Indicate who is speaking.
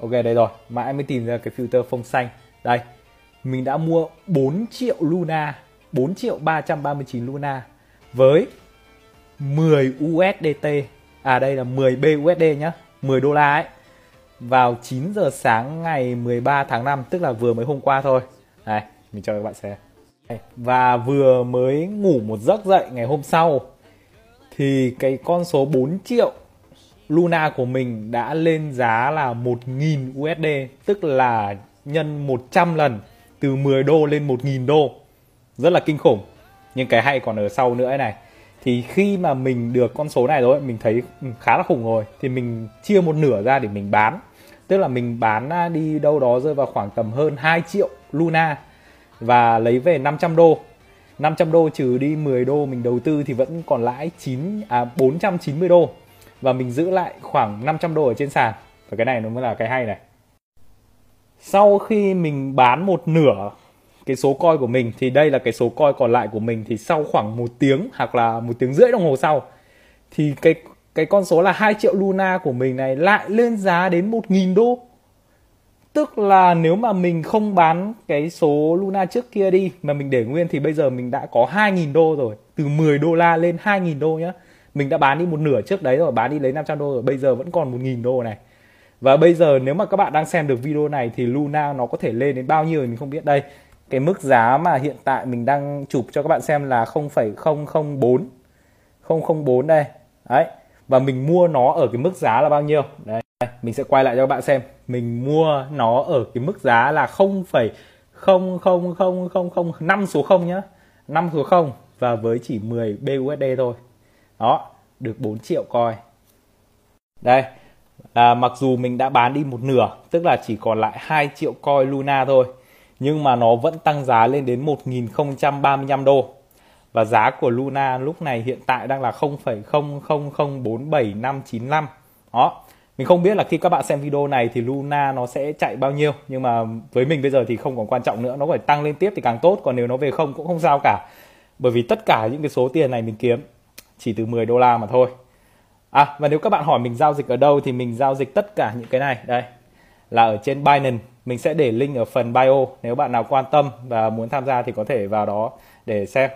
Speaker 1: ok đây rồi. Mãi mới tìm ra cái filter phông xanh. Đây. Mình đã mua 4 triệu Luna 4 triệu 339 Luna với 10 USDT à đây là 10 BUSD nhá. 10 đô la ấy. Vào 9 giờ sáng ngày 13 tháng 5 tức là vừa mới hôm qua thôi. Này, mình cho các bạn xem. Và vừa mới ngủ một giấc dậy ngày hôm sau thì cái con số 4 triệu Luna của mình đã lên giá là 1.000 USD tức là nhân 100 lần, từ 10 đô lên 1.000 đô. Rất là kinh khủng. Nhưng cái hay còn ở sau nữa này. Thì khi mà mình được con số này rồi, mình thấy khá là khủng rồi. Thì mình chia một nửa ra để mình bán. Tức là mình bán à, đi đâu đó rơi vào khoảng tầm hơn 2 triệu Luna và lấy về 500 đô. 500 đô trừ đi 10 đô mình đầu tư thì vẫn còn lãi 9 à 490 đô và mình giữ lại khoảng 500 đô ở trên sàn. Và cái này nó mới là cái hay này. Sau khi mình bán một nửa cái số coi của mình, thì đây là cái số coi còn lại của mình, thì sau khoảng một tiếng hoặc là một tiếng rưỡi đồng hồ sau, thì cái cái con số là 2 triệu Luna của mình này lại lên giá đến 1.000 đô. Tức là nếu mà mình không bán cái số Luna trước kia đi mà mình để nguyên, thì bây giờ mình đã có 2.000 đô rồi. Từ 10 đô la lên 2.000 đô nhá mình đã bán đi một nửa trước đấy rồi bán đi lấy 500 đô rồi bây giờ vẫn còn 1.000 đô này. Và bây giờ nếu mà các bạn đang xem được video này thì Luna nó có thể lên đến bao nhiêu thì mình không biết. Đây cái mức giá mà hiện tại mình đang chụp cho các bạn xem là 0,004 004 đây. Đấy và mình mua nó ở cái mức giá là bao nhiêu? Đấy mình sẽ quay lại cho các bạn xem. Mình mua nó ở cái mức giá là 0,00005 số 0 nhá. 5 số 0 và với chỉ 10 BUSD thôi đó được 4 triệu coi. Đây à, mặc dù mình đã bán đi một nửa tức là chỉ còn lại 2 triệu coi Luna thôi nhưng mà nó vẫn tăng giá lên đến 1.035 đô. Và giá của Luna lúc này hiện tại đang là 0,000479595 đó mình không biết là khi các bạn xem video này thì Luna nó sẽ chạy bao nhiêu nhưng mà với mình bây giờ thì không còn quan trọng nữa nó phải tăng lên tiếp thì càng tốt còn nếu nó về không cũng không sao cả. Bởi vì tất cả những cái số tiền này mình kiếm chỉ từ 10 đô la mà thôi. À và nếu các bạn hỏi mình giao dịch ở đâu thì mình giao dịch tất cả những cái này. Đây, là ở trên Binance. Mình sẽ để link ở phần bio. Nếu bạn nào quan tâm và muốn tham gia thì có thể vào đó để xem.